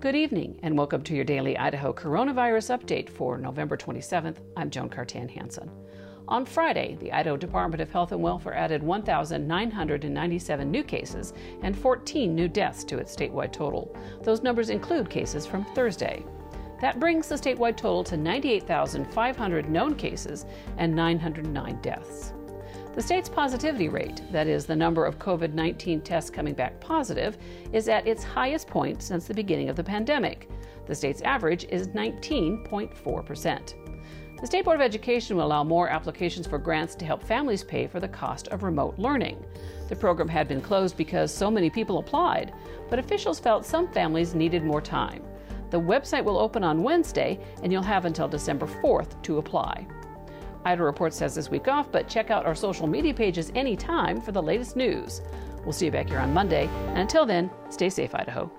Good evening, and welcome to your daily Idaho coronavirus update for November 27th. I'm Joan Cartan Hansen. On Friday, the Idaho Department of Health and Welfare added 1,997 new cases and 14 new deaths to its statewide total. Those numbers include cases from Thursday. That brings the statewide total to 98,500 known cases and 909 deaths. The state's positivity rate, that is, the number of COVID 19 tests coming back positive, is at its highest point since the beginning of the pandemic. The state's average is 19.4%. The State Board of Education will allow more applications for grants to help families pay for the cost of remote learning. The program had been closed because so many people applied, but officials felt some families needed more time. The website will open on Wednesday, and you'll have until December 4th to apply. Idaho Report says this week off, but check out our social media pages anytime for the latest news. We'll see you back here on Monday, and until then, stay safe, Idaho.